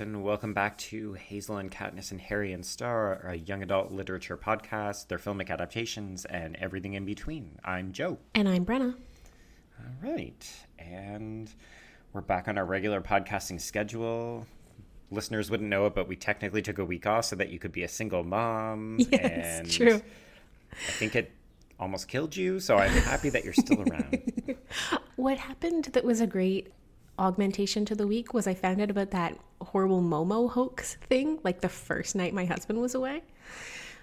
and welcome back to Hazel and Katniss and Harry and Star, a young adult literature podcast, their filmic adaptations, and everything in between. I'm Joe. And I'm Brenna. All right. And we're back on our regular podcasting schedule. Listeners wouldn't know it, but we technically took a week off so that you could be a single mom. Yes, and true. I think it almost killed you, so I'm happy that you're still around. What happened that was a great augmentation to the week was I found out about that horrible Momo hoax thing like the first night my husband was away,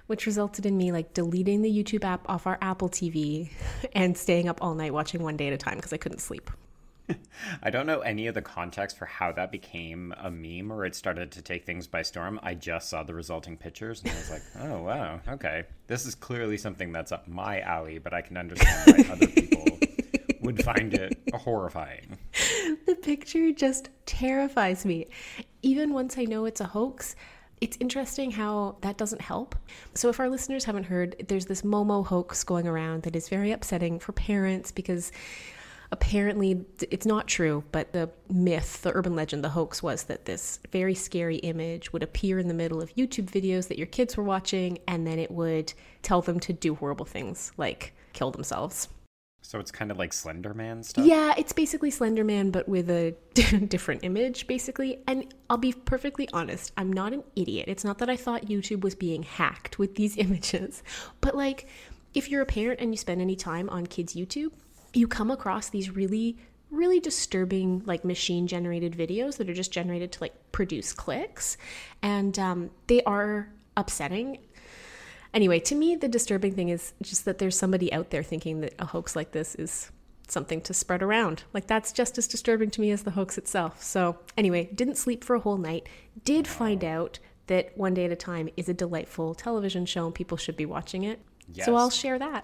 which resulted in me like deleting the YouTube app off our Apple TV and staying up all night watching one day at a time because I couldn't sleep. I don't know any of the context for how that became a meme or it started to take things by storm. I just saw the resulting pictures and I was like, oh, wow, okay. This is clearly something that's up my alley, but I can understand why other people would find it horrifying. The picture just terrifies me. Even once I know it's a hoax, it's interesting how that doesn't help. So, if our listeners haven't heard, there's this Momo hoax going around that is very upsetting for parents because apparently it's not true, but the myth, the urban legend, the hoax was that this very scary image would appear in the middle of YouTube videos that your kids were watching, and then it would tell them to do horrible things like kill themselves. So it's kind of like Slender Man stuff? Yeah, it's basically Slender Man, but with a different image, basically. And I'll be perfectly honest, I'm not an idiot. It's not that I thought YouTube was being hacked with these images, but like, if you're a parent and you spend any time on kids' YouTube, you come across these really really disturbing like machine generated videos that are just generated to like produce clicks and um, they are upsetting anyway to me the disturbing thing is just that there's somebody out there thinking that a hoax like this is something to spread around like that's just as disturbing to me as the hoax itself so anyway didn't sleep for a whole night did find out that one day at a time is a delightful television show and people should be watching it Yes. so i'll share that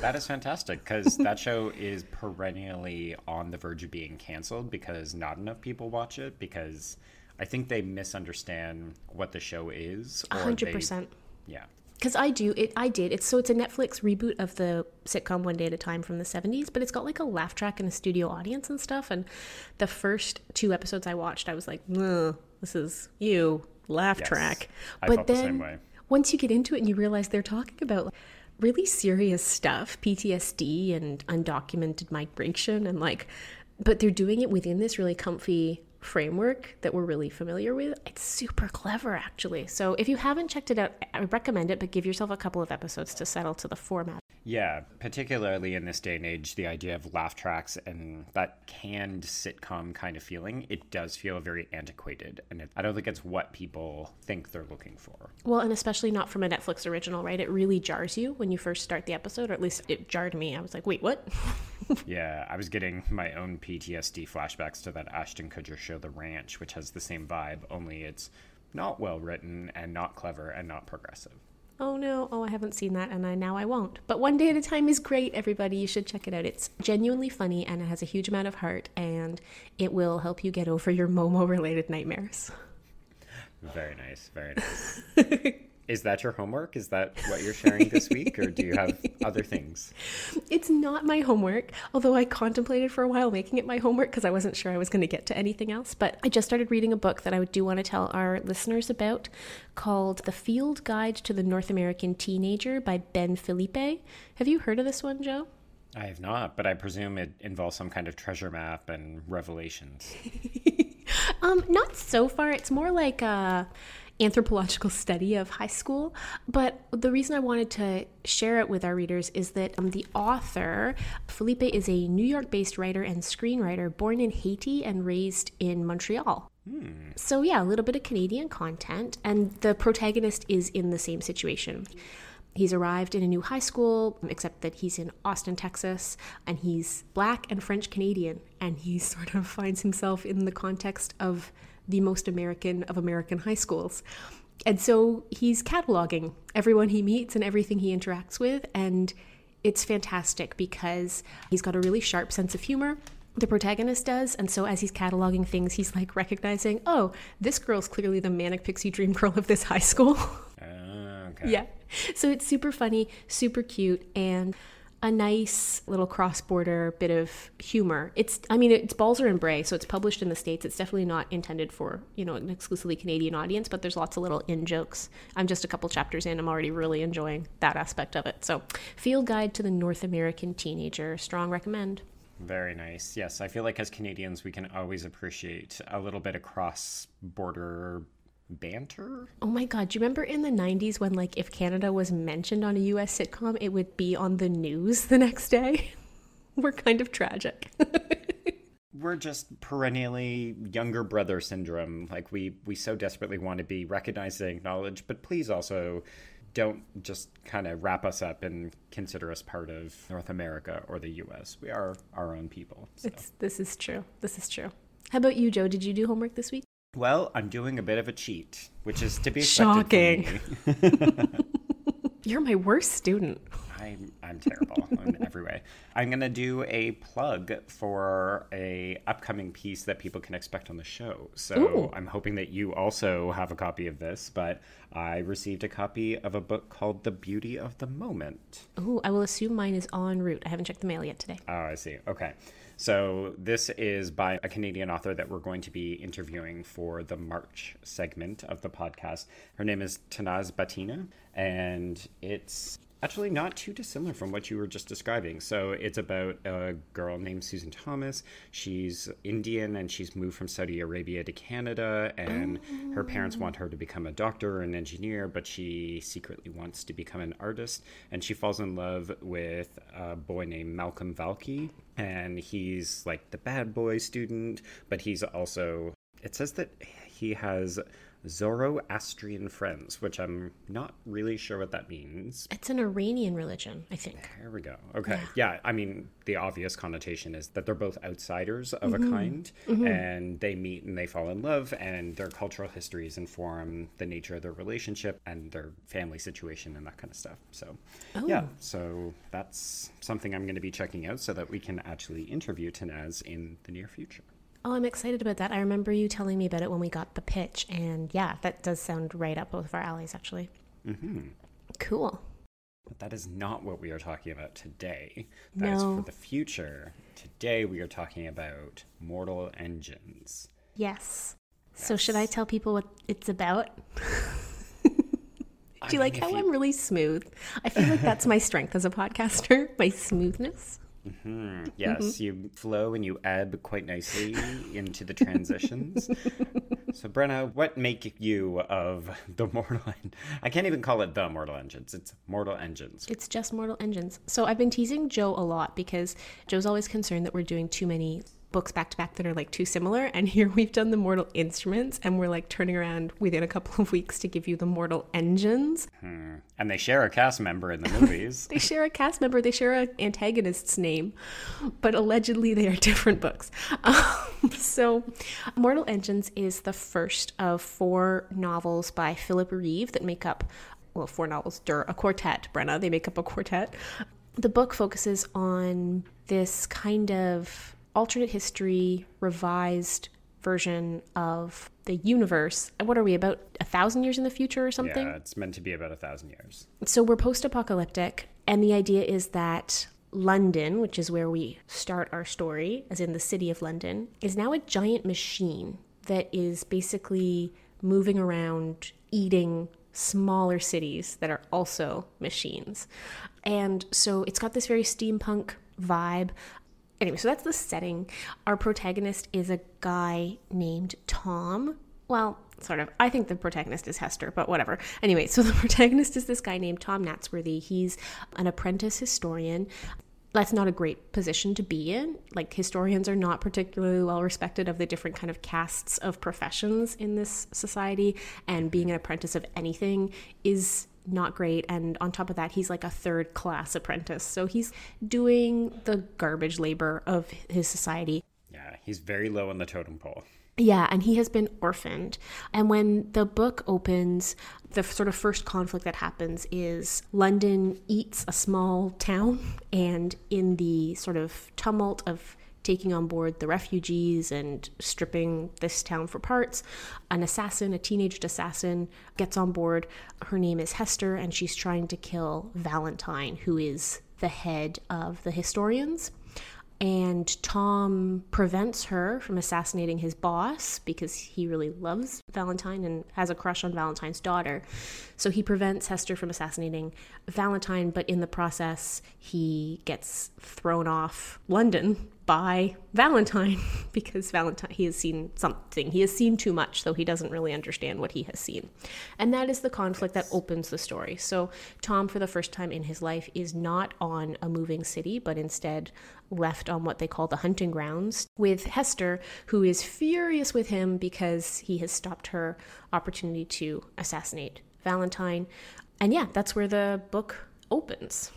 That is fantastic because that show is perennially on the verge of being canceled because not enough people watch it because I think they misunderstand what the show is. A or hundred they- percent Yeah. Because I do it. I did. It's so it's a Netflix reboot of the sitcom One Day at a Time from the '70s, but it's got like a laugh track and a studio audience and stuff. And the first two episodes I watched, I was like, "This is you laugh Yes. track." But the then way. once you get into it and you realize they're talking about like, really serious stuff, PTSD and undocumented migration, and like, but they're doing it within this really comfy framework that we're really familiar with. It's super clever, actually. So if you haven't checked it out, I recommend it, but give yourself a couple of episodes to settle to the format. Yeah, particularly in this day and age, the idea of laugh tracks and that canned sitcom kind of feeling, it does feel very antiquated. And it, I don't think it's what people think they're looking for. Well, and especially not from a Netflix original, right? It really jars you when you first start the episode, or at least it jarred me. I was like, wait, what? Yeah, I was getting my own PTSD flashbacks to that Ashton Kutcher show, The Ranch, which has the same vibe, only it's not well written and not clever and not progressive. Oh no, oh I haven't seen that and I now I won't. But one day at a time is great, everybody. You should check it out. It's genuinely funny and it has a huge amount of heart and it will help you get over your Momo related nightmares. Very nice, very nice. Is that your homework? Is that what you're sharing this week, or do you have other things? It's not my homework, although I contemplated for a while making it my homework because I wasn't sure I was going to get to anything else. But I just started reading a book that I do want to tell our listeners about called The Field Guide to the North American Teenager by Ben Philippe. Have you heard of this one, Joe? I have not, but I presume it involves some kind of treasure map and revelations. Um, not so far. It's more like a anthropological study of high school. But the reason I wanted to share it with our readers is that um, the author, Philippe, is a New York based writer and screenwriter born in Haiti and raised in Montreal. So, yeah, a little bit of Canadian content. And the protagonist is in the same situation. He's arrived in a new high school, except that he's in Austin, Texas, and he's black and French Canadian. And he sort of finds himself in the context of the most American of American high schools. And so he's cataloging everyone he meets and everything he interacts with. And it's fantastic because he's got a really sharp sense of humor. The protagonist does. And so as he's cataloging things, he's like recognizing, oh, this girl's clearly the manic pixie dream girl of this high school. Ah, okay. Yeah. So it's super funny, super cute, and a nice little cross-border bit of humor. It's I mean it's Balzer and Bray, so it's published in the states. It's definitely not intended for you know an exclusively Canadian audience, but there's lots of little in jokes. I'm just a couple chapters in. I'm already really enjoying that aspect of it. So, Field Guide to the North American Teenager, strong recommend. Very nice. Yes, I feel like as Canadians, we can always appreciate a little bit of cross border banter. Oh my god, do you remember in the 90s when like if Canada was mentioned on a US sitcom, it would be on the news the next day? We're kind of tragic. We're just perennially younger brother syndrome. Like we we so desperately want to be recognized and acknowledged, but please also don't just kind of wrap us up and consider us part of North America or the US. We are our own people. So. It's, this is true. This is true. How about you, Joe? Did you do homework this week? Well, I'm doing a bit of a cheat, which is to be Shocking. You're my worst student. I'm I'm terrible in every way. I'm gonna do a plug for a upcoming piece that people can expect on the show. So Ooh. I'm hoping that you also have a copy of this. But I received a copy of a book called The Beauty of the Moment. Oh, I will assume mine is en route. I haven't checked the mail yet today. Oh, I see. Okay. So, this is by a Canadian author that we're going to be interviewing for the March segment of the podcast. Her name is Tanaz Bhathena, and it's actually not too dissimilar from what you were just describing. So it's about a girl named Susan Thomas. She's Indian and she's moved from Saudi Arabia to Canada, and oh. her parents oh. want her to become a doctor or an engineer, but she secretly wants to become an artist. And she falls in love with a boy named Malcolm Vakil, and he's like the bad boy student, but he's also. It says that he has Zoroastrian friends, which I'm not really sure what that means. It's an Iranian religion, I think. There we go. Okay. Yeah. yeah I mean, the obvious connotation is that they're both outsiders of mm-hmm. a kind mm-hmm. and they meet and they fall in love, and their cultural histories inform the nature of their relationship and their family situation and that kind of stuff. So, oh. yeah. So that's something I'm going to be checking out so that we can actually interview Tanaz in the near future. Oh, I'm excited about that. I remember you telling me about it when we got the pitch, and yeah, that does sound right up both of our alleys, actually. Mm-hmm. Cool. But that is not what we are talking about today. That no. is for the future. Today we are talking about Mortal Engines. Yes. yes. So should I tell people what it's about? Do you mean, like how you... I'm really smooth? I feel like that's my strength as a podcaster, my smoothness. Mm-hmm. Yes, mm-hmm. you flow and you ebb quite nicely into the transitions. so, Brenna, what make you of the Mortal? En- I can't even call it the Mortal Engines. It's Mortal Engines. It's just Mortal Engines. So I've been teasing Joe a lot because Joe's always concerned that we're doing too many books back to back that are like too similar. And here we've done the Mortal Instruments, and we're like turning around within a couple of weeks to give you the Mortal Engines. Hmm. And they share a cast member in the movies. they share a cast member. They share an antagonist's name, but allegedly they are different books. Um, so, Mortal Engines is the first of four novels by Philip Reeve that make up well, four novels, dur, a quartet, Brenna. They make up a quartet. The book focuses on this kind of alternate history, revised version of the universe. What are we about a thousand years in the future or something? Yeah, it's meant to be about a thousand years. So we're post-apocalyptic, and the idea is that London, which is where we start our story, as in the city of London, is now a giant machine that is basically moving around, eating smaller cities that are also machines. And so it's got this very steampunk vibe. Anyway, so that's the setting. Our protagonist is a guy named Tom. Well, sort of. I think the protagonist is Hester, but whatever. Anyway, so the protagonist is this guy named Tom Natsworthy. He's an apprentice historian. That's not a great position to be in. Like historians are not particularly well respected of the different kind of castes of professions in this society, and being an apprentice of anything is not great. And on top of that, he's like a third class apprentice. So he's doing the garbage labor of his society. Yeah, he's very low on the totem pole. Yeah, and he has been orphaned. And when the book opens, the sort of first conflict that happens is London eats a small town, and in the sort of tumult of taking on board the refugees and stripping this town for parts. An assassin, a teenaged assassin, gets on board. Her name is Hester, and she's trying to kill Valentine, who is the head of the historians and Tom prevents her from assassinating his boss because he really loves Valentine and has a crush on Valentine's daughter. So he prevents Hester from assassinating Valentine, but in the process, he gets thrown off London by Valentine because Valentine he has seen something. He has seen too much, though he doesn't really understand what he has seen. And that is the conflict that opens the story. So Tom for the first time in his life is not on a moving city, but instead left on what they call the hunting grounds with Hester, who is furious with him because he has stopped her opportunity to assassinate Valentine. And yeah, that's where the book opens.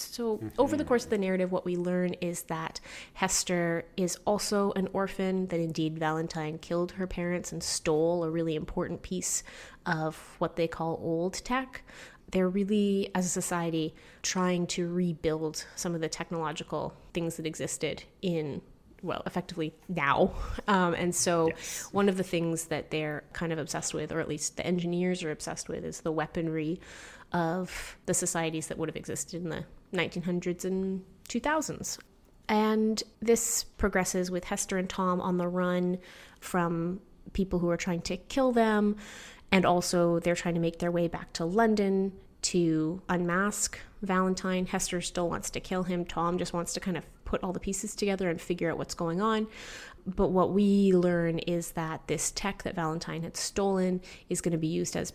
So, mm-hmm. over the course of the narrative, what we learn is that Hester is also an orphan, that indeed Valentine killed her parents and stole a really important piece of what they call old tech. They're really, as a society, trying to rebuild some of the technological things that existed in well, effectively now. Um, and so, yes. one of the things that they're kind of obsessed with, or at least the engineers are obsessed with, is the weaponry of the societies that would have existed in the 1900s and 2000s. And this progresses with Hester and Tom on the run from people who are trying to kill them. And also, they're trying to make their way back to London to unmask Valentine. Hester still wants to kill him. Tom just wants to kind of put all the pieces together and figure out what's going on. But what we learn is that this tech that Valentine had stolen is going to be used as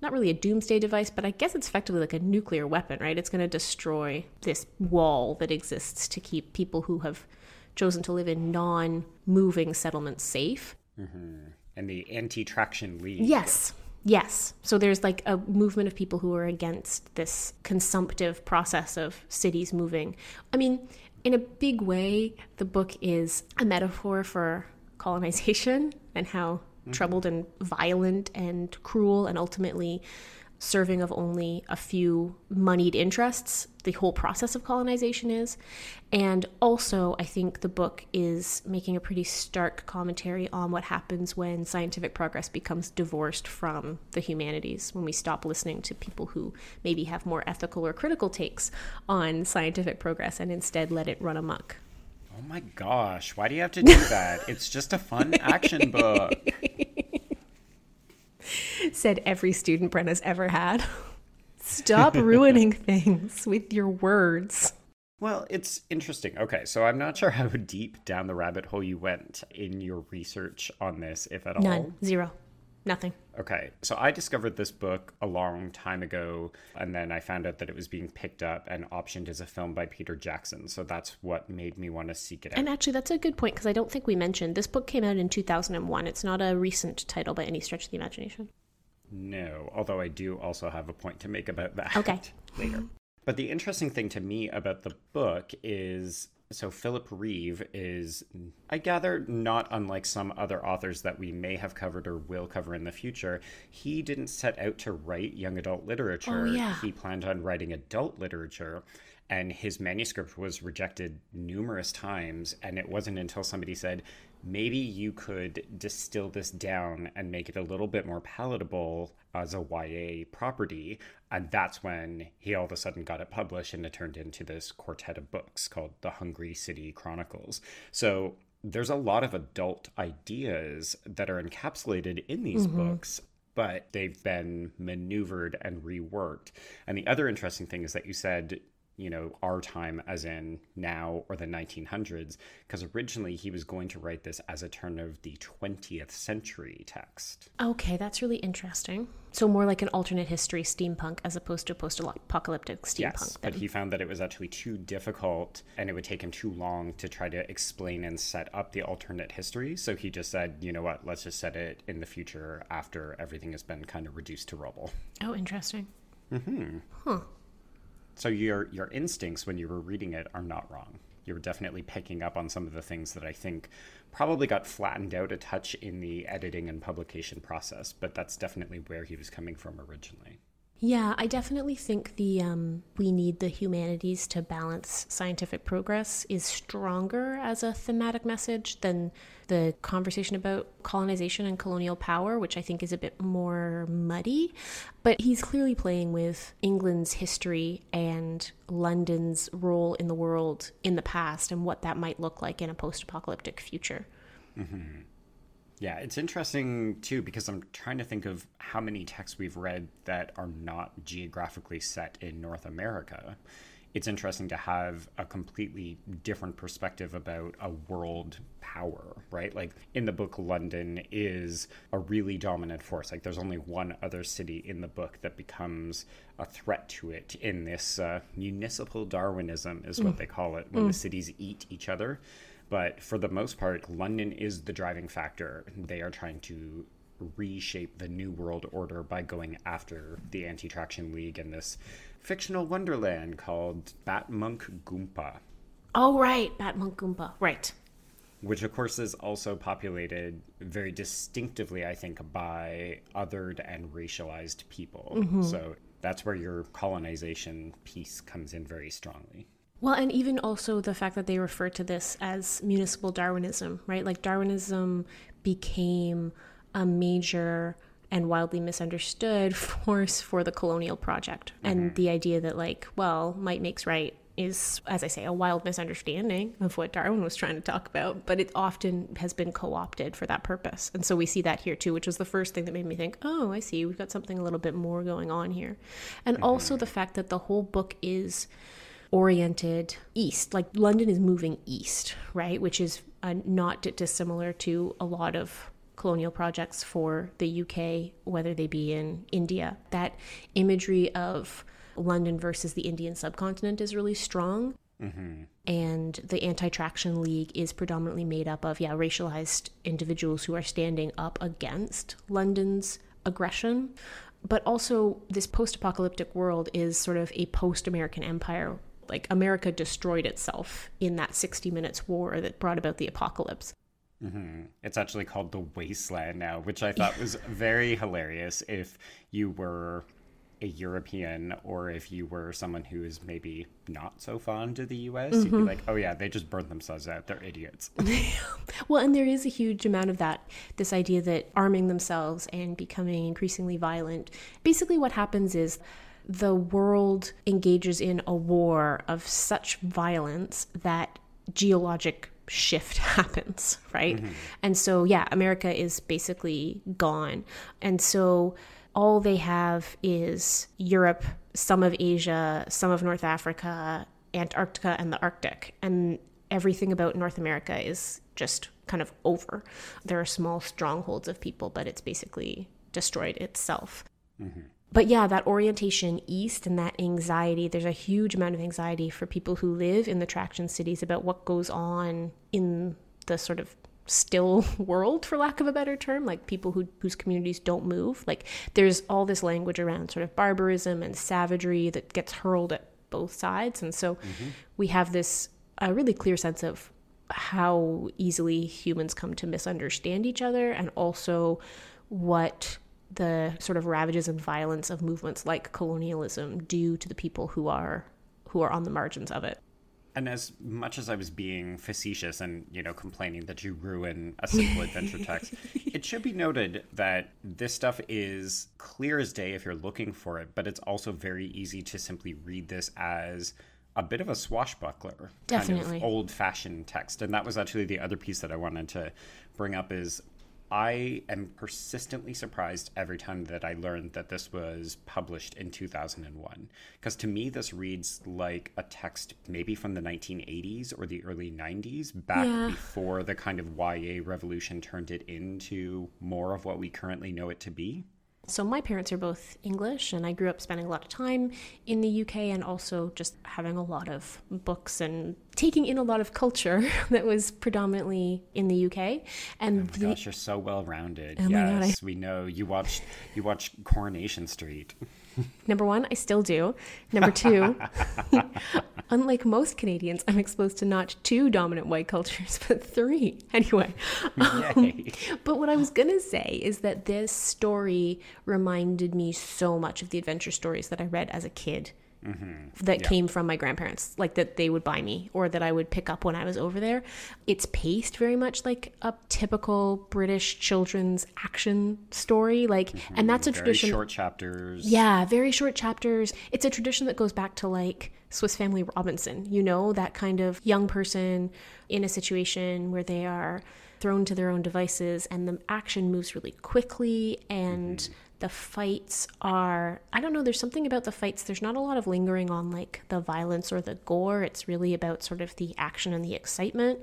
not really a doomsday device, but I guess it's effectively like a nuclear weapon, right? It's going to destroy this wall that exists to keep people who have chosen to live in non moving settlements safe. Mm-hmm. And the anti traction league. Yes. Yes. So there's like a movement of people who are against this consumptive process of cities moving. I mean, in a big way, the book is a metaphor for colonization and how mm-hmm. troubled and violent and cruel and ultimately serving of only a few moneyed interests, the whole process of colonization is. And also, I think the book is making a pretty stark commentary on what happens when scientific progress becomes divorced from the humanities, when we stop listening to people who maybe have more ethical or critical takes on scientific progress and instead let it run amok. Oh my gosh, why do you have to do that? it's just a fun action book. Said every student Brenna's ever had. Stop ruining things with your words. Well, it's interesting. Okay, so I'm not sure how deep down the rabbit hole you went in your research on this, if at all. None. Zero. Nothing. Okay. So I discovered this book a long time ago, and then I found out that it was being picked up and optioned as a film by Peter Jackson. So that's what made me want to seek it out. And actually, that's a good point because I don't think we mentioned this book came out in 2001. It's not a recent title by any stretch of the imagination. No, although I do also have a point to make about that okay. later. But the interesting thing to me about the book is so Philip Reeve is, I gather, not unlike some other authors that we may have covered or will cover in the future. He didn't set out to write young adult literature. Oh, yeah. He planned on writing adult literature, and his manuscript was rejected numerous times. And it wasn't until somebody said, maybe you could distill this down and make it a little bit more palatable as a YA property. And that's when he all of a sudden got it published and it turned into this quartet of books called The Hungry City Chronicles. So there's a lot of adult ideas that are encapsulated in these mm-hmm. books but they've been maneuvered and reworked. And the other interesting thing is that you said you know, our time as in now or the 1900s, because originally he was going to write this as a turn of the 20th century text. Okay, that's really interesting. So more like an alternate history steampunk as opposed to post-apocalyptic steampunk. Yes, then. but he found that it was actually too difficult and it would take him too long to try to explain and set up the alternate history. So he just said, you know what, let's just set it in the future after everything has been kind of reduced to rubble. Oh, interesting. Mm-hmm. Huh. So your your instincts when you were reading it are not wrong. You were definitely picking up on some of the things that I think probably got flattened out a touch in the editing and publication process, but that's definitely where he was coming from originally. Yeah, I definitely think the um, we need the humanities to balance scientific progress is stronger as a thematic message than the conversation about colonization and colonial power, which I think is a bit more muddy. But he's clearly playing with England's history and London's role in the world in the past and what that might look like in a post apocalyptic future. Mm-hmm. Yeah, it's interesting too because I'm trying to think of how many texts we've read that are not geographically set in North America. It's interesting to have a completely different perspective about a world power, right? Like in the book, London is a really dominant force. Like there's only one other city in the book that becomes a threat to it in this uh, municipal Darwinism, is what mm. they call it, when mm. the cities eat each other. But for the most part, London is the driving factor. They are trying to reshape the New World Order by going after the Anti Traction League and this fictional wonderland called Batmunkh Gompa. Oh, right. Batmunkh Gompa. Right. Which, of course, is also populated very distinctively, I think, by othered and racialized people. Mm-hmm. So that's where your colonization piece comes in very strongly. Well, and even also the fact that they refer to this as municipal Darwinism, right? Like Darwinism became a major and wildly misunderstood force for the colonial project. Mm-hmm. And the idea that, like, well, might makes right is, as I say, a wild misunderstanding of what Darwin was trying to talk about, but it often has been co opted for that purpose. And so we see that here too, which was the first thing that made me think, oh, I see, we've got something a little bit more going on here. And mm-hmm. also the fact that the whole book is oriented east. Like London is moving east, right? Which is uh, not dissimilar to a lot of colonial projects for the UK, whether they be in India. That imagery of London versus the Indian subcontinent is really strong. Mm-hmm. And the Anti Traction League is predominantly made up of, yeah, racialized individuals who are standing up against London's aggression. But also, this post apocalyptic world is sort of a post American empire like America destroyed itself in that 60 minutes war that brought about the apocalypse. Mm-hmm. It's actually called the Wasteland now, which I thought was very hilarious if you were a European or if you were someone who is maybe not so fond of the US, mm-hmm. you'd be mm-hmm. like, oh yeah, they just burned themselves out. They're idiots. well, and there is a huge amount of that this idea that arming themselves and becoming increasingly violent. Basically, what happens is the world engages in a war of such violence that geologic shift happens, right? Mm-hmm. And so, yeah, America is basically gone. And so, all they have is Europe, some of Asia, some of North Africa, Antarctica, and the Arctic. And everything about North America is just kind of over. There are small strongholds of people, but it's basically destroyed itself. Mm-hmm but yeah, that orientation east and that anxiety, there's a huge amount of anxiety for people who live in the traction cities about what goes on in the sort of still world for lack of a better term like people who whose communities don't move like there's all this language around sort of barbarism and savagery that gets hurled at both sides and so mm-hmm. we have this a really clear sense of how easily humans come to misunderstand each other and also what the sort of ravages and violence of movements like colonialism do to the people who are who are on the margins of it. And as much as I was being facetious and, you know, complaining that you ruin a simple adventure text, it should be noted that this stuff is clear as day if you're looking for it, but it's also very easy to simply read this as a bit of a swashbuckler, Definitely. kind of old-fashioned text. And that was actually the other piece that I wanted to bring up is I am persistently surprised every time that I learned that this was published in 2001. Because to me, this reads like a text maybe from the 1980s or the early 90s, back yeah. before the kind of YA revolution turned it into more of what we currently know it to be. So, my parents are both English, and I grew up spending a lot of time in the UK and also just having a lot of books and taking in a lot of culture that was predominantly in the UK. And oh the... gosh, you're so well rounded. Oh yes, God, I... we know you watched you watched Coronation Street. Number one, I still do. Number two, Unlike most Canadians, I'm exposed to not two dominant white cultures, but three. Anyway, um, but what I was going to say is that this story reminded me so much of the adventure stories that I read as a kid. Mm-hmm. that yeah. came from my grandparents, like that they would buy me or that I would pick up when I was over there. It's paced very much like a typical British children's action story, like, mm-hmm. and that's a very tradition. Short chapters. Yeah, very short chapters. It's a tradition that goes back to like Swiss Family Robinson. You know, that kind of young person in a situation where they are thrown to their own devices and the action moves really quickly and. Mm-hmm the fights are i don't know there's something about the fights there's not a lot of lingering on like the violence or the gore. It's really about sort of the action and the excitement.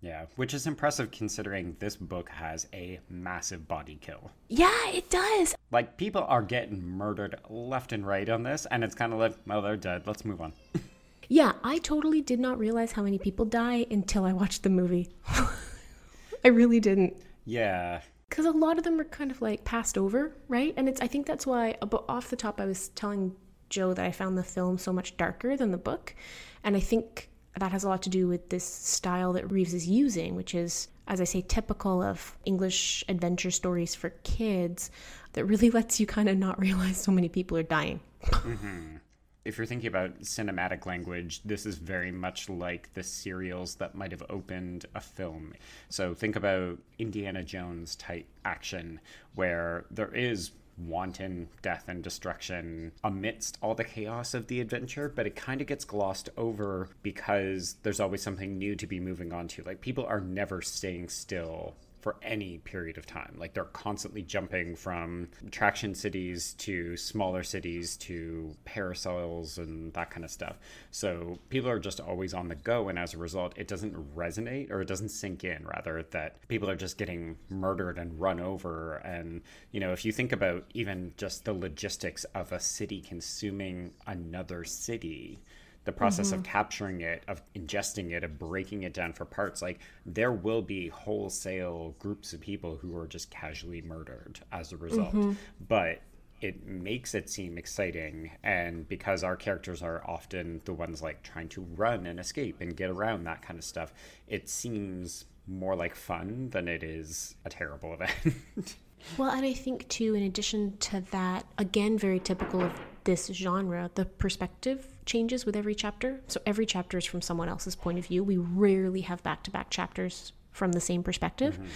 Yeah which is impressive considering this book has a massive body kill. Yeah it does. Like people are getting murdered left and right on this and it's kind of like well they're dead. Let's move on. Yeah i totally did not realize how many people die until i watched the movie. I really didn't. Yeah because a lot of them are kind of like passed over, right? And it's I think that's why but off the top I was telling Joe that I found the film so much darker than the book, and I think that has a lot to do with this style that Reeves is using, which is as I say typical of English adventure stories for kids that really lets you kind of not realize so many people are dying. Mm-hmm if you're thinking about cinematic language, this is very much like the serials that might have opened a film. So think about Indiana Jones type action, where there is wanton death and destruction amidst all the chaos of the adventure, but it kind of gets glossed over because there's always something new to be moving on to. Like people are never staying still for any period of time. Like they're constantly jumping from traction cities to smaller cities to parasols and that kind of stuff. So people are just always on the go. And as a result, it doesn't resonate or it doesn't sink in, rather, that people are just getting murdered and run over. And, you know, if you think about even just the logistics of a city consuming another city, the process mm-hmm. of capturing it, of ingesting it, of breaking it down for parts, like there will be wholesale groups of people who are just casually murdered as a result. Mm-hmm. But it makes it seem exciting and because our characters are often the ones like trying to run and escape and get around that kind of stuff it seems more like fun than it is a terrible event well and i think too in addition to that again very typical of this genre the perspective changes with every chapter. So every chapter is from someone else's point of view. We rarely have back to back chapters from the same perspective. Mm-hmm.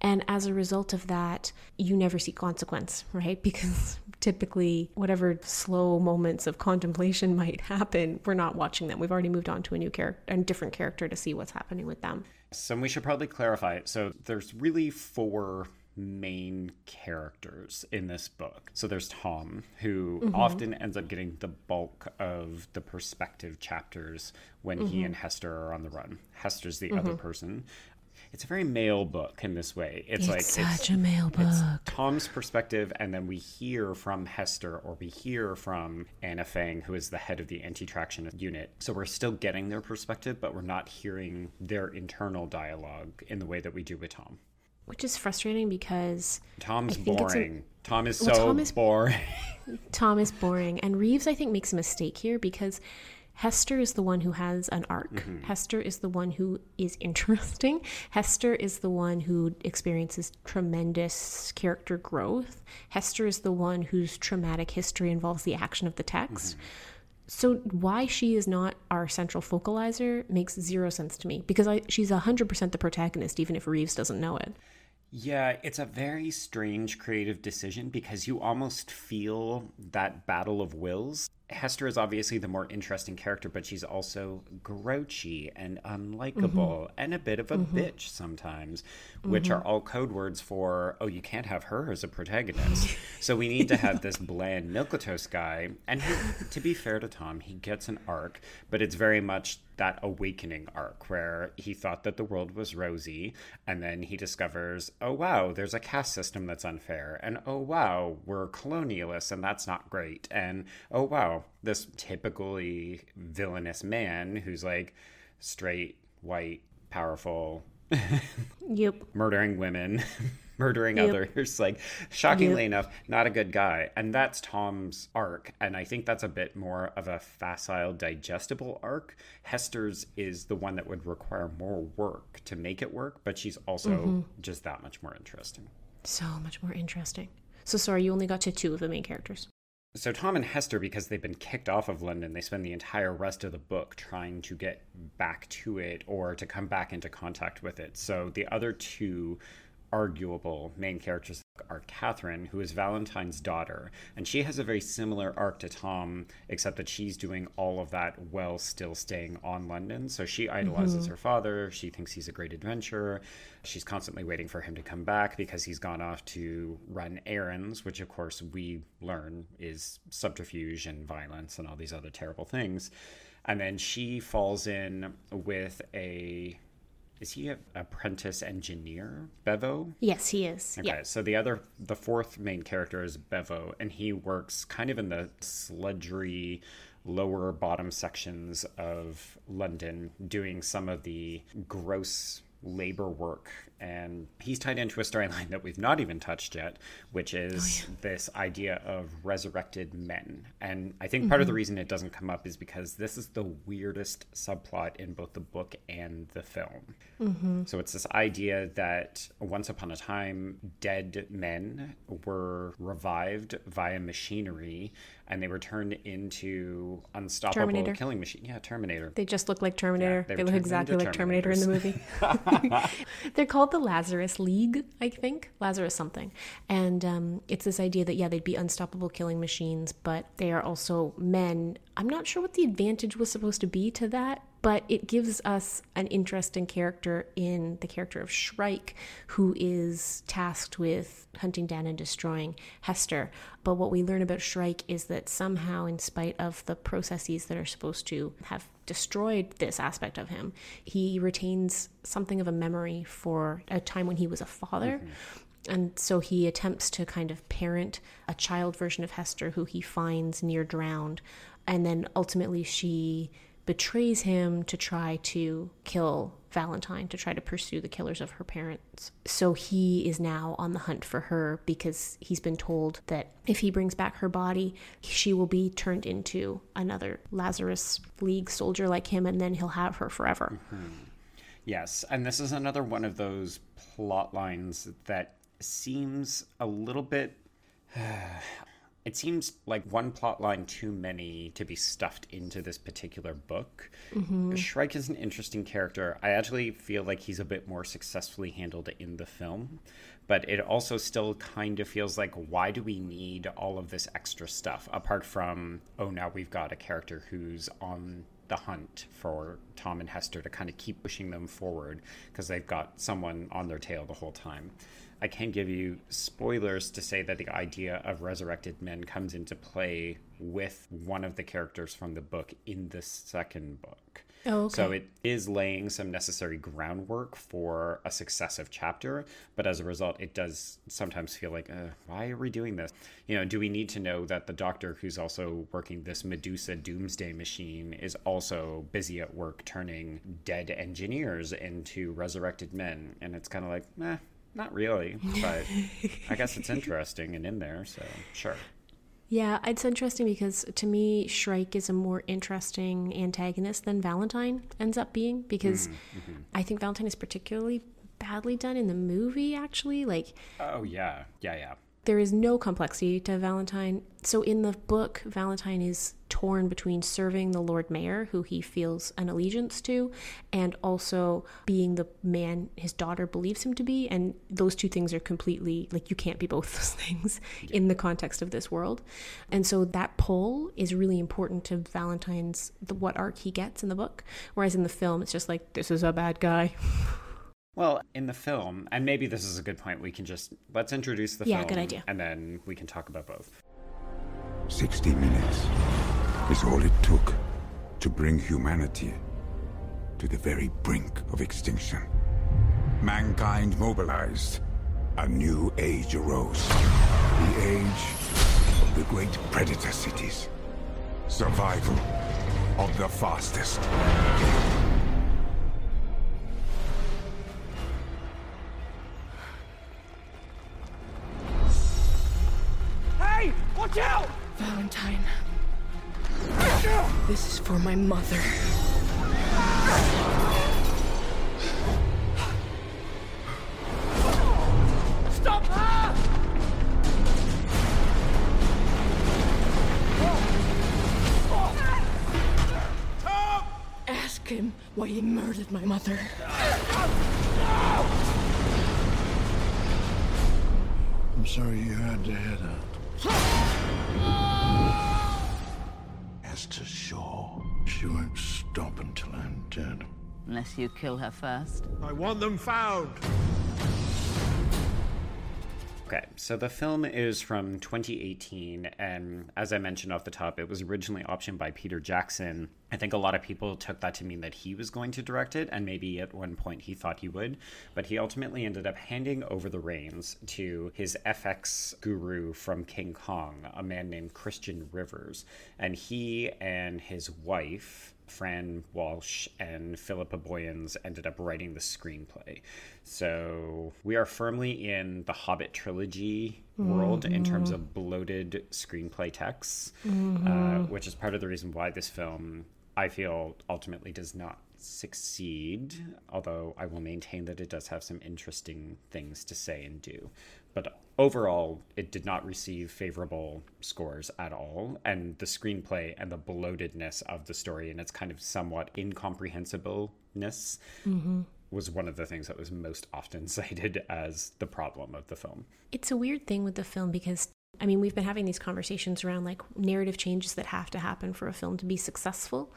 And as a result of that, you never see consequence, right? Because typically, whatever slow moments of contemplation might happen, we're not watching them. We've already moved on to a new character, a different character to see what's happening with them. So we should probably clarify. It. So there's really four main characters in this book. So there's Tom, who mm-hmm. often ends up getting the bulk of the perspective chapters when mm-hmm. he and Hester are on the run. Hester's the mm-hmm. other person. It's a very male book in this way. It's, it's like such it's, a male book. Tom's perspective, and then we hear from Hester or we hear from Anna Fang, who is the head of the anti-traction unit. So we're still getting their perspective, but we're not hearing their internal dialogue in the way that we do with Tom which is frustrating because Tom's boring. A, Tom is well, so Tom is, boring. Tom is boring, and Reeves I think makes a mistake here because Hester is the one who has an arc. Mm-hmm. Hester is the one who is interesting. Hester is the one who experiences tremendous character growth. Hester is the one whose traumatic history involves the action of the text. Mm-hmm. So why she is not our central focalizer makes zero sense to me because I, she's 100% the protagonist even if Reeves doesn't know it. Yeah, it's a very strange creative decision because you almost feel that battle of wills. Hester is obviously the more interesting character, but she's also grouchy and unlikable mm-hmm. and a bit of a mm-hmm. bitch sometimes, which mm-hmm. are all code words for, oh, you can't have her as a protagonist. so we need to have this bland Milquetoast guy. And he, to be fair to Tom, he gets an arc, but it's very much that awakening arc where he thought that the world was rosy and then he discovers oh wow there's a caste system that's unfair and oh wow we're colonialists and that's not great and oh wow this typically villainous man who's like straight white powerful yep murdering women murdering Yep. others. Like, shockingly Yep. enough, not a good guy. And that's Tom's arc. And I think that's a bit more of a facile, digestible arc. Hester's is the one that would require more work to make it work, but she's also Mm-hmm. just that much more interesting. So much more interesting. So sorry, you only got to two of the main characters. So Tom and Hester, because they've been kicked off of London, they spend the entire rest of the book trying to get back to it or to come back into contact with it. So the other two arguable main characters are Catherine, who is Valentine's daughter, and she has a very similar arc to Tom, except that she's doing all of that while still staying on London. So she idolizes mm-hmm. her father. She thinks he's a great adventurer. She's constantly waiting for him to come back because he's gone off to run errands, which of course we learn is subterfuge and violence and all these other terrible things. And then she falls in with a is he an apprentice engineer, Bevo? Yes, he is. Okay, Yeah. so the other, the fourth main character is Bevo, and he works kind of in the sludgery lower bottom sections of London, doing some of the gross labor work. And he's tied into a storyline that we've not even touched yet, which oh, is this idea of resurrected men. And I think part of the mm-hmm. reason it doesn't come up is because this is the weirdest subplot in both the book and the film. Mm-hmm. So it's this idea that once upon a time, dead men were revived via machinery and they were turned into unstoppable Terminator. killing machine. Yeah, Terminator. They just look like Terminator. they they look exactly like Terminator in the movie. They're called the Lazarus League, I think. Lazarus something. And um, it's this idea that, yeah, they'd be unstoppable killing machines, but they are also men. I'm not sure what the advantage was supposed to be to that, but it gives us an interesting character in the character of Shrike, who is tasked with hunting down and destroying Hester. But what we learn about Shrike is that somehow, in spite of the processes that are supposed to have destroyed this aspect of him, he retains something of a memory for a time when he was a father. Mm-hmm. And so he attempts to kind of parent a child version of Hester who he finds near drowned. And then ultimately she betrays him to try to kill Valentine, to try to pursue the killers of her parents. So he is now on the hunt for her because he's been told that if he brings back her body, she will be turned into another Lazarus League soldier like him, and then he'll have her forever. Mm-hmm. Yes, and this is another one of those plot lines that seems a little bit. It seems like one plot line too many to be stuffed into this particular book. Mm-hmm. Shrike is an interesting character. I actually feel like he's a bit more successfully handled in the film, but it also still kind of feels like why do we need all of this extra stuff apart from oh now we've got a character who's on the hunt for Tom and Hester to kind of keep pushing them forward because they've got someone on their tail the whole time. I can give you spoilers to say that the idea of resurrected men comes into play with one of the characters from the book in the second book. Oh, okay. So it is laying some necessary groundwork for a successive chapter, but as a result, it does sometimes feel like, uh, why are we doing this? You know, do we need to know that the doctor who's also working this Medusa doomsday machine is also busy at work turning dead engineers into resurrected men? And it's kind of like, eh, not really, but I guess it's interesting and in there, so sure. Yeah, it's interesting because to me, Shrike is a more interesting antagonist than Valentine ends up being because mm, mm-hmm. I think Valentine is particularly badly done in the movie, actually. Like, Oh, yeah, yeah, yeah. There is no complexity to Valentine. So in the book, Valentine is torn between serving the Lord Mayor, who he feels an allegiance to, and also being the man his daughter believes him to be. And those two things are completely like you can't be both those things in the context of this world. And so that pull is really important to Valentine's the, what arc he gets in the book. Whereas in the film, it's just like this is a bad guy. Well, in the film, and maybe this is a good point, we can just let's introduce the Yeah, film. good idea. And then we can talk about both. 60 minutes is all it took to bring humanity to the very brink of extinction. Mankind mobilized. A new age arose. The age of the great predator cities. Survival of the fastest. For my mother. Stop her! Ask him why he murdered my mother. I'm sorry you had to head out. She won't stop until I'm dead. Unless you kill her first. I want them found. Okay, so the film is from 2018, and as I mentioned off the top, it was originally optioned by Peter Jackson. I think a lot of people took that to mean that he was going to direct it, and maybe at one point he thought he would, but he ultimately ended up handing over the reins to his FX guru from King Kong, a man named Christian Rivers. And he and his wife, Fran Walsh and Philippa Boyens ended up writing the screenplay. So we are firmly in the Hobbit trilogy world in terms of bloated screenplay texts, uh, which is part of the reason why this film, I feel, ultimately does not succeed. Although I will maintain that it does have some interesting things to say and do. But overall, it did not receive favorable scores at all. And the screenplay and the bloatedness of the story and its kind of somewhat incomprehensibleness mm-hmm. was one of the things that was most often cited as the problem of the film. It's a weird thing with the film because I mean, we've been having these conversations around like narrative changes that have to happen for a film to be successful.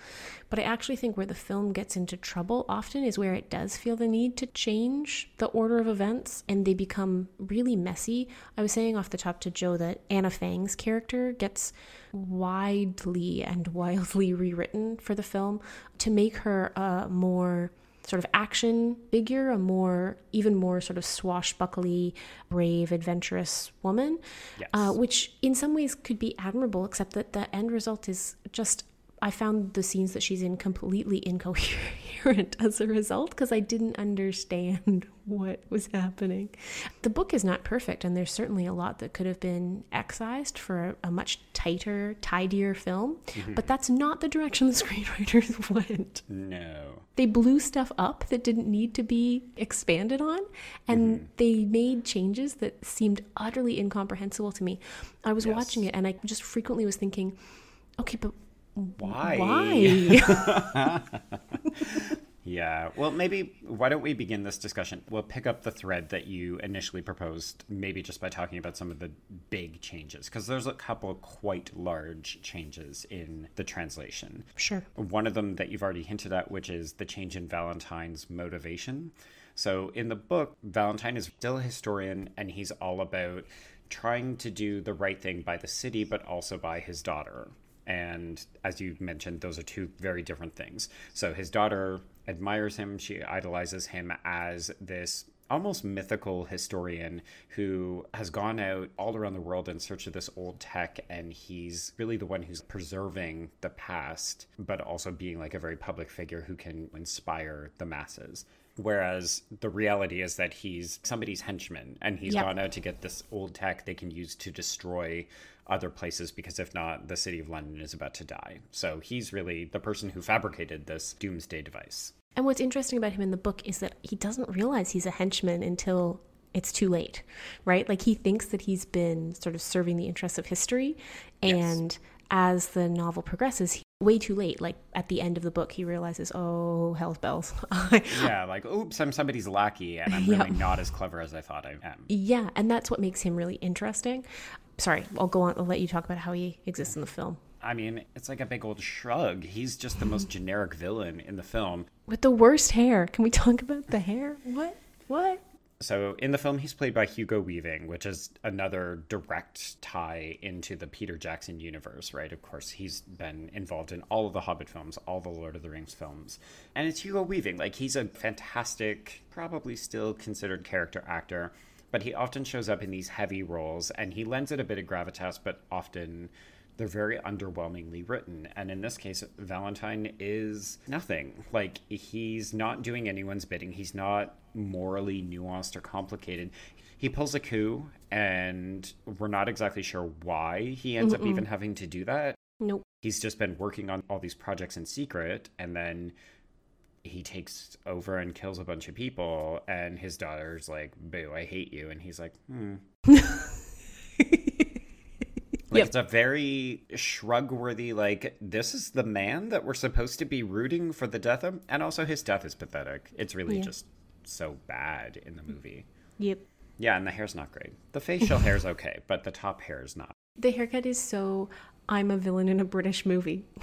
But I actually think where the film gets into trouble often is where it does feel the need to change the order of events and they become really messy. I was saying off the top to Joe that Anna Fang's character gets widely and wildly rewritten for the film to make her a more sort of action figure, a more, even more sort of swashbuckly, brave, adventurous woman, Yes. uh, which in some ways could be admirable, except that the end result is just. I found the scenes that she's in completely incoherent as a result because I didn't understand what was happening. The book is not perfect, and there's certainly a lot that could have been excised for a, a much tighter, tidier film, mm-hmm. but that's not the direction the screenwriters went No. they blew stuff up that didn't need to be expanded on and mm-hmm. they made changes that seemed utterly incomprehensible to me i was Yes. watching it and i just frequently was thinking okay but Why? why Yeah. Well, maybe why don't we begin this discussion? We'll pick up the thread that you initially proposed, maybe just by talking about some of the big changes, because there's a couple of quite large changes in the translation. sure One of them that you've already hinted at, which is the change in Valentine's motivation. So in the book, Valentine is still a historian and he's all about trying to do the right thing by the city, but also by his daughter. And as you mentioned, those are two very different things. So his daughter admires him, she idolizes him as this almost mythical historian who has gone out all around the world in search of this old tech. And he's really the one who's preserving the past but also being like a very public figure who can inspire the masses whereas the reality is that he's somebody's henchman and he's Yep. gone out to get this old tech they can use to destroy other places because if not the city of london is about to die. So he's really the person who fabricated this doomsday device. And what's interesting about him in the book is that he doesn't realize he's a henchman until it's too late right? Like he thinks that he's been sort of serving the interests of history and as the novel progresses he, way too late like at the end of the book he realizes oh hell's bells yeah like oops i'm somebody's lackey and i'm really not as clever as i thought i am Yeah, and that's what makes him really interesting. Sorry, I'll go on. I'll let you talk about how he exists in the film. I mean, it's like a big old shrug. He's just the most generic villain in the film. With the worst hair. Can we talk about the hair? What? What? So, in the film, he's played by Hugo Weaving, which is another direct tie into the Peter Jackson universe, right? Of course, he's been involved in all of the Hobbit films, all the Lord of the Rings films. And it's Hugo Weaving. Like, he's a fantastic, probably still considered character actor, but he often shows up in these heavy roles and he lends it a bit of gravitas, but often they're very underwhelmingly written. And in this case, Valentine is nothing. Like, he's not doing anyone's bidding, he's not morally nuanced or complicated. He pulls a coup, and we're not exactly sure why he ends up even having to do that. Nope. He's just been working on all these projects in secret, and then he takes over and kills a bunch of people, and his daughter's like, "Boo, I hate you," and he's like, "Hmm." Like Yep. it's a very shrug-worthy. Like this is the man that we're supposed to be rooting for the death of, and also his death is pathetic. It's really Yeah. just so bad in the movie. Yep. Yeah, and the hair's not great. The facial hair's okay, but the top hair is not. The haircut is so I'm a villain in a British movie.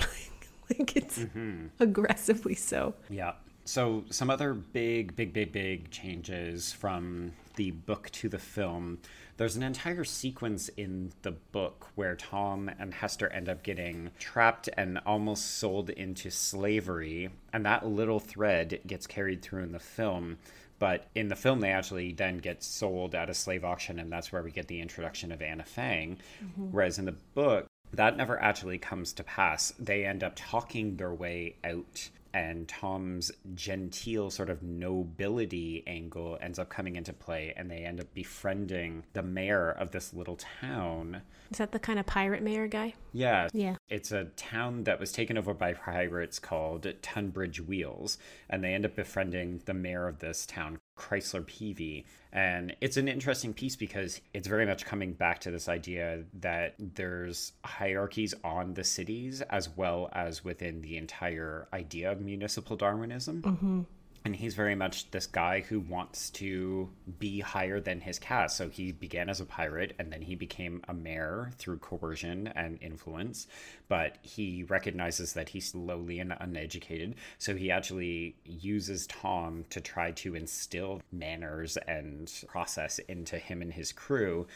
like it's Mm-hmm. aggressively so. Yeah. So some other big, big, big, big changes from the book to the film. There's an entire sequence in the book where Tom and Hester end up getting trapped and almost sold into slavery, and that little thread gets carried through in the film. But in the film, they actually then get sold at a slave auction, and that's where we get the introduction of Anna Fang. Mm-hmm. Whereas in the book, that never actually comes to pass. They end up talking their way out, and Tom's genteel sort of nobility angle ends up coming into play, and they end up befriending the mayor of this little town. Is that the kind of pirate mayor guy? Yeah. Yeah. It's a town that was taken over by pirates called Tunbridge Wheels, and they end up befriending the mayor of this town, Chrysler Peavey. And it's an interesting piece because it's very much coming back to this idea that there's hierarchies on the cities as well as within the entire idea of municipal Darwinism. Mm-hmm. And he's very much this guy who wants to be higher than his caste. So he began as a pirate and then he became a mayor through coercion and influence. But he recognizes that he's lowly and uneducated. So he actually uses Tom to try to instill manners and process into him and his crew.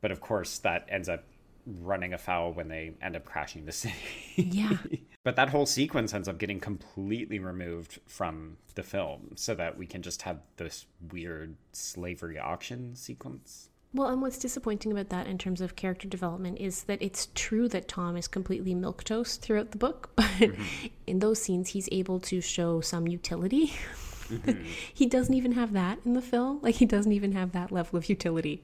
But of course, that ends up running afoul when they end up crashing the city. Yeah. But that whole sequence ends up getting completely removed from the film so that we can just have this weird slavery auction sequence. Well, and what's disappointing about that in terms of character development is that it's true that Tom is completely milquetoast throughout the book, but mm-hmm. in those scenes he's able to show some utility. Mm-hmm. he doesn't even have that in the film. Like he doesn't even have that level of utility,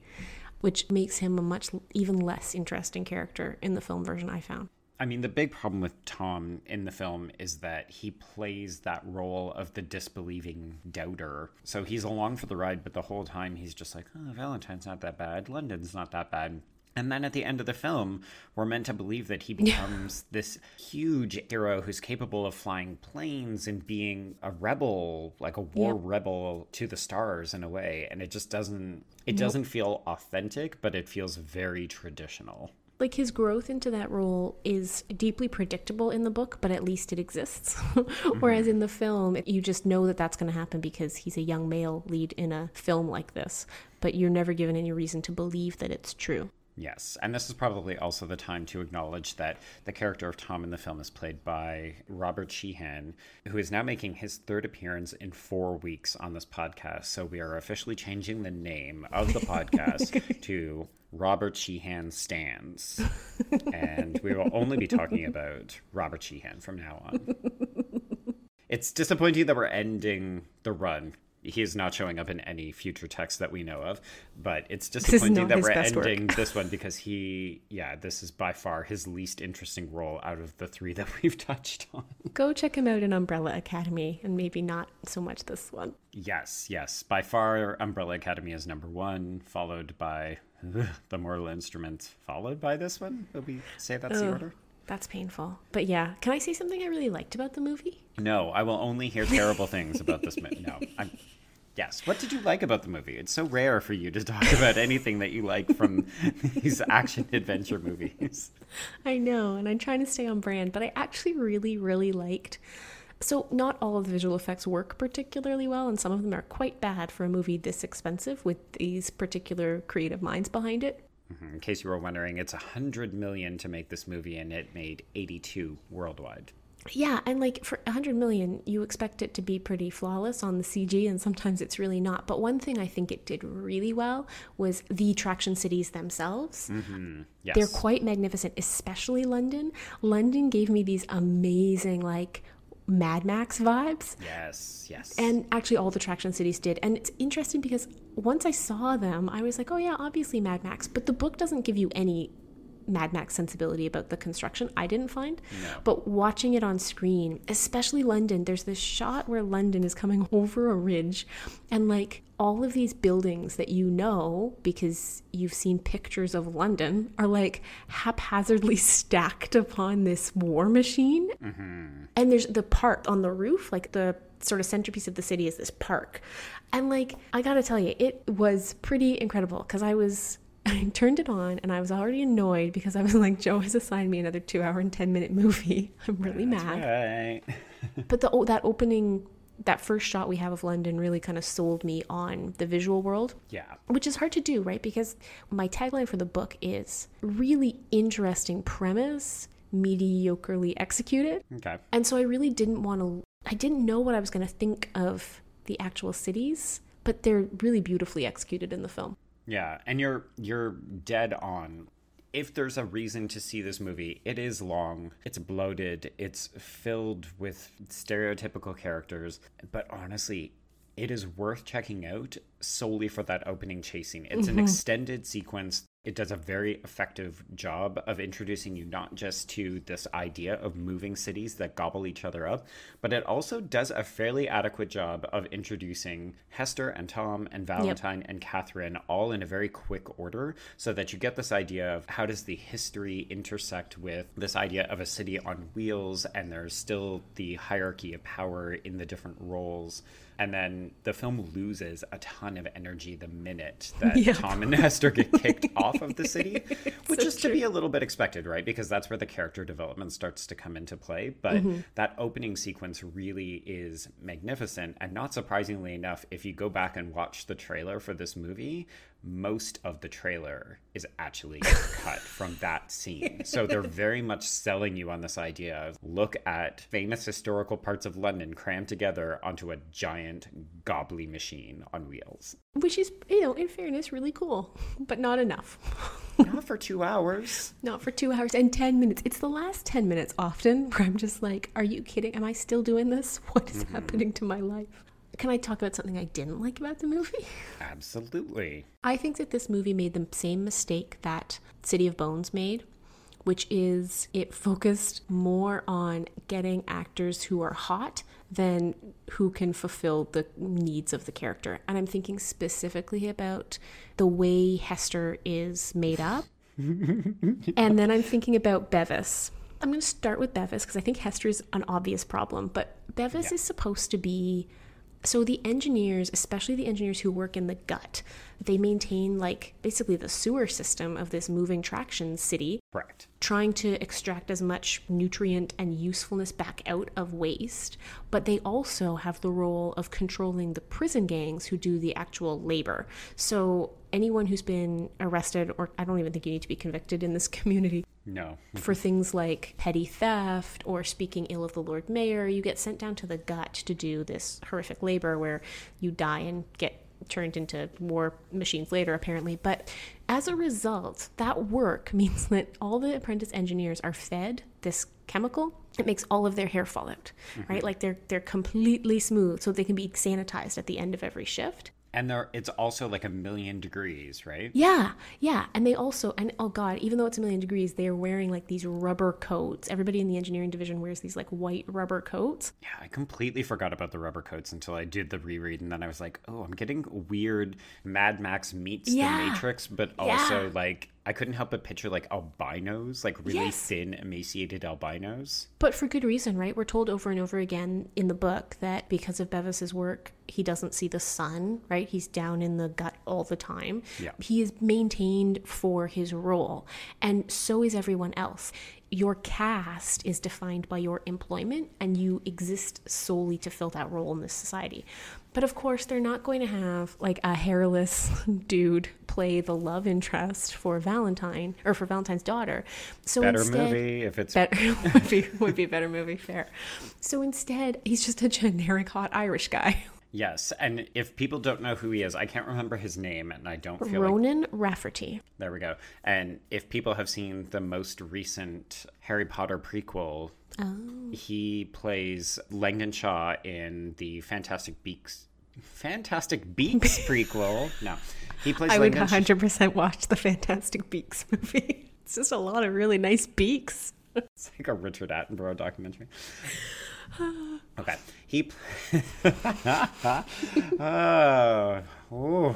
which makes him a much even less interesting character in the film version I found. I mean, the big problem with Tom in the film is that he plays that role of the disbelieving doubter. So he's along for the ride, but the whole time he's just like, oh, Valentine's not that bad. London's not that bad. And then at the end of the film, we're meant to believe that he becomes this huge hero who's capable of flying planes and being a rebel, like a war rebel to the stars in a way. And it just doesn't it doesn't feel authentic, but it feels very traditional. Like his growth into that role is deeply predictable in the book, but at least it exists. Whereas in the film, you just know that that's going to happen because he's a young male lead in a film like this, but you're never given any reason to believe that it's true. Yes, and this is probably also the time to acknowledge that the character of Tom in the film is played by Robert Sheehan, who is now making his third appearance in four weeks on this podcast. So we are officially changing the name of the podcast to Robert Sheehan Stands. and we will only be talking about Robert Sheehan from now on. It's disappointing that we're ending the run. He is not showing up in any future text that we know of, but it's disappointing that we're ending this one because he, yeah, this is by far his least interesting role out of the three that we've touched on. Go check him out in Umbrella Academy, and maybe not so much this one. Yes, yes, by far, Umbrella Academy is number one, followed by The Mortal Instrument, followed by this one. Will we say that's the Ugh. order? That's painful. But yeah, can I say something I really liked about the movie? No, I will only hear terrible things about this movie. No, I'm. Yes. What did you like about the movie? It's so rare for you to talk about anything that you like from these action adventure movies. I know, and I'm trying to stay on brand, but I actually really, really liked. So, not all of the visual effects work particularly well, and some of them are quite bad for a movie this expensive with these particular creative minds behind it. Mm-hmm. In case you were wondering, it's a hundred million to make this movie, and it made eighty-two worldwide. Yeah, and like for 100 million, you expect it to be pretty flawless on the CG, and sometimes it's really not. But one thing I think it did really well was the attraction cities themselves. Mm-hmm. Yes. They're quite magnificent, especially London. London gave me these amazing, like, Mad Max vibes. Yes. Yes. And actually, all the attraction cities did. And it's interesting because once I saw them, I was like, oh, yeah, obviously Mad Max. But the book doesn't give you any Mad Max sensibility about the construction. I didn't find. But watching it on screen, especially London, there's this shot where London is coming over a ridge and like all of these buildings that you know because you've seen pictures of London are like haphazardly stacked upon this war machine. Mm-hmm. And there's the park on the roof, like the sort of centerpiece of the city is this park. And like, I gotta tell you, it was pretty incredible because I was. I turned it on and I was already annoyed because I was like, Joe has assigned me another two hour and 10 minute movie. I'm really mad. Right. But the oh, that opening, that first shot we have of London really kind of sold me on the visual world Yeah. which is hard to do, right? Because my tagline for the book is really interesting premise, mediocrely executed. Okay. And so I really didn't want to, I didn't know what I was going to think of the actual cities, but they're really beautifully executed in the film. Yeah, and you're you're dead on. If there's a reason to see this movie, it is long, it's bloated, it's filled with stereotypical characters, but honestly, it is worth checking out solely for that opening chasing. It's an mm-hmm. extended sequence. It does a very effective job of introducing you not just to this idea of moving cities that gobble each other up, but it also does a fairly adequate job of introducing Hester and Tom and Valentine and Catherine all in a very quick order so that you get this idea of how does the history intersect with this idea of a city on wheels and there's still the hierarchy of power in the different roles. And then the film loses a ton of energy the minute that Yep. Tom and Hester get kicked off of the city, which so is to be a little bit expected, right? Because that's where the character development starts to come into play. But Mm-hmm. that opening sequence really is magnificent. And not surprisingly enough, if you go back and watch the trailer for this movie, most of the trailer is actually cut from that scene. So they're very much selling you on this idea of look at famous historical parts of London crammed together onto a giant gobbly machine on wheels. Which is, you know, in fairness, really cool, but not enough. Not for two hours. Not for two hours and 10 minutes. It's the last 10 minutes often where I'm just like, are you kidding? Am I still doing this? What is mm-hmm. happening to my life? Can I talk about something I didn't like about the movie? Absolutely. I think that this movie made the same mistake that City of Bones made, which is it focused more on getting actors who are hot than who can fulfill the needs of the character. And I'm thinking specifically about the way Hester is made up. and then I'm thinking about Bevis. I'm going to start with Bevis because I think Hester is an obvious problem, but Bevis is supposed to be so the engineers, especially the engineers who work in the gut, they maintain like basically the sewer system of this moving traction city, Correct. Trying to extract as much nutrient and usefulness back out of waste. But they also have the role of controlling the prison gangs who do the actual labor. So anyone who's been arrested, or I don't even think you need to be convicted in this community, No. for things like petty theft or speaking ill of the Lord Mayor, you get sent down to the gut to do this horrific labor where you die and get turned into war machines later, apparently. But as a result, that work means that all the apprentice engineers are fed this chemical. It makes all of their hair fall out, right? Mm-hmm. Like they're they're completely smooth, so they can be sanitized at the end of every shift. And there, it's also like a million degrees, right? Yeah, yeah. And they also, and oh God, even though it's a million degrees, they are wearing like these rubber coats. Everybody in the engineering division wears these like white rubber coats. Yeah, I completely forgot about the rubber coats until I did the reread, and then I was like, "Oh, I'm getting weird Mad Max meets Yeah. the Matrix," but also Yeah. like I couldn't help but picture like albinos, like really Yes. thin, emaciated albinos. But for good reason, right? We're told over and over again in the book that because of Bevis's work, he doesn't see the sun, right? He's down in the gut all the time. Yeah. He is maintained for his role, and so is everyone else. Your caste is defined by your employment, and you exist solely to fill that role in this society. But of course, they're not going to have like a hairless dude play the love interest for Valentine or for Valentine's daughter. So Better instead, movie if it's better would be would be a better movie fair so instead he's just a generic hot irish guy yes. And if people don't know who he is, I can't remember his name, and I don't feel like ronan raftery There we go. And if people have seen the most recent Harry Potter prequel, oh. he plays Langdon Shaw in the Fantastic Beaks. Fantastic Beaks prequel. No, he plays i would. Shaw- 100% watch the fantastic beaks movie It's just a lot of really nice beaks. It's like a Richard Attenborough documentary. okay. He. oh, ooh.